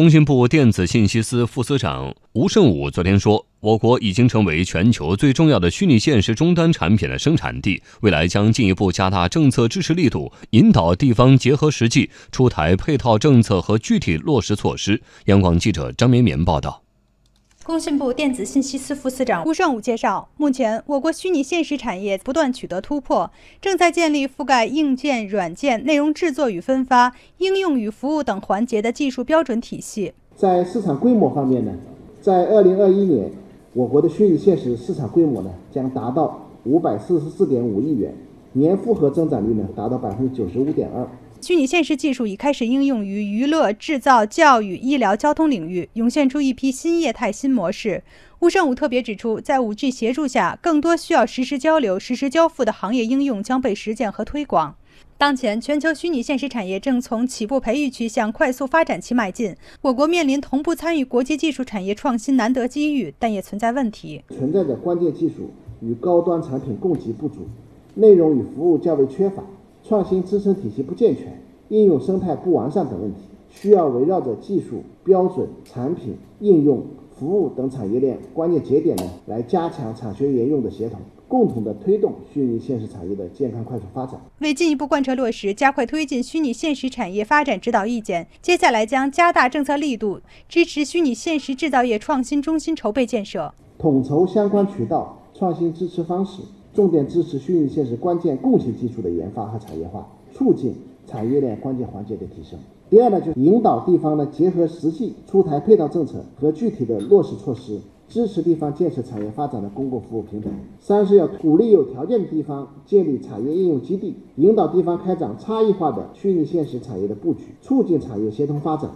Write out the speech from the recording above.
工信部电子信息司副司长吴胜武昨天说，我国已经成为全球最重要的虚拟现实终端产品的生产地，未来将进一步加大政策支持力度，引导地方结合实际出台配套政策和具体落实措施。央广记者张绵绵报道。工信部电子信息司副司长吴胜武介绍，目前我国虚拟现实产业不断取得突破，正在建立覆盖硬件、软件、内容制作与分发、应用与服务等环节的技术标准体系。在市场规模方面呢，在二零二一年，我国的虚拟现实市场规模呢将达到五百四十四点五亿元，年复合增长率呢达到百分之九十五点二。虚拟现实技术已开始应用于娱乐、制造、教育、医疗、交通领域，涌现出一批新业态、新模式。吴胜武特别指出，在 5G 协助下，更多需要实时交流、实时交付的行业应用将被实践和推广。当前，全球虚拟现实产业正从起步培育期向快速发展期迈进，我国面临同步参与国际技术产业创新难得机遇，但也存在问题，存在着关键技术与高端产品供给不足，内容与服务较为缺乏。创新支撑体系不健全、应用生态不完善等问题，需要围绕着技术、标准、产品、应用、服务等产业链关键节点呢，来加强产学研用的协同，共同的推动虚拟现实产业的健康快速发展。为进一步贯彻落实、加快推进虚拟现实产业发展指导意见，接下来将加大政策力度，支持虚拟现实制造业创新中心筹备建设，统筹相关渠道、创新支持方式。重点支持虚拟现实关键共性技术的研发和产业化，促进产业链关键环节的提升。第二呢，就引导地方呢结合实际出台配套政策和具体的落实措施，支持地方建设产业发展的公共服务平台。三是要鼓励有条件的地方建立产业应用基地，引导地方开展差异化的虚拟现实产业的布局，促进产业协同发展，